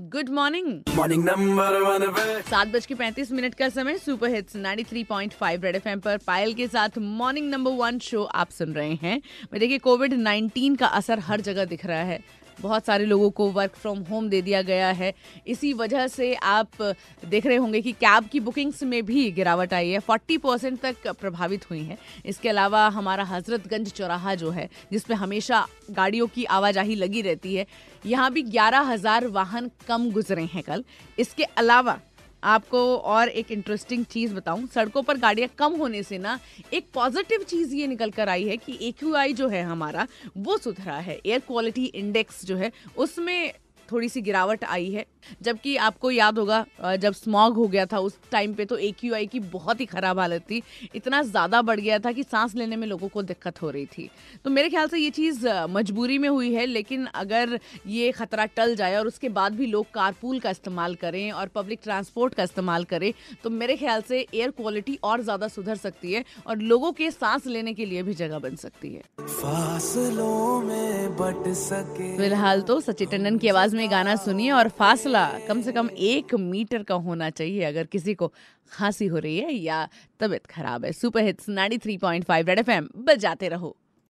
Good morning morning number one सात बज के पैंतीस मिनट का समय सुपर हिट्स 93.5 रेड एफएम पर। पायल के साथ मॉर्निंग नंबर वन शो आप सुन रहे हैं। देखिए कोविड 19 का असर हर जगह दिख रहा है। बहुत सारे लोगों को वर्क फ्रॉम होम दे दिया गया है। इसी वजह से आप देख रहे होंगे कि कैब की बुकिंग्स में भी गिरावट आई है। 40 परसेंट तक प्रभावित हुई है। इसके अलावा हमारा हजरतगंज चौराहा जो है जिसमें हमेशा गाड़ियों की आवाजाही लगी रहती है, यहाँ भी ग्यारह हज़ार वाहन कम गुजरे हैं कल। इसके अलावा आपको और एक इंटरेस्टिंग चीज़ बताऊँ। सड़कों पर गाड़ियाँ कम होने से ना, एक पॉजिटिव चीज़ ये निकल कर आई है कि एक्यूआई जो है हमारा, वो सुधरा है। एयर क्वालिटी इंडेक्स जो है, उसमें थोड़ी सी गिरावट आई है। जबकि आपको याद होगा जब स्मॉग हो गया था उस टाइम पे तो ए की बहुत ही खराब हालत थी। इतना ज़्यादा बढ़ गया था कि सांस लेने में लोगों को दिक्कत हो रही थी। तो मेरे ख्याल से ये चीज़ मजबूरी में हुई है लेकिन अगर ये खतरा टल जाए और उसके बाद भी लोग कारपूल का इस्तेमाल करें और पब्लिक ट्रांसपोर्ट का इस्तेमाल करें तो मेरे ख्याल से एयर क्वालिटी और ज़्यादा सुधर सकती है और लोगों के सांस लेने के लिए भी जगह बन सकती है। फ़िलहाल तो सचिन टंडन की आवाज़ में गाना सुनिए और फासला कम से कम एक मीटर का होना चाहिए अगर किसी को खांसी हो रही है या तबीयत खराब है। सुपर हिट्स 93.5 रेड एफएम, बजाते रहो।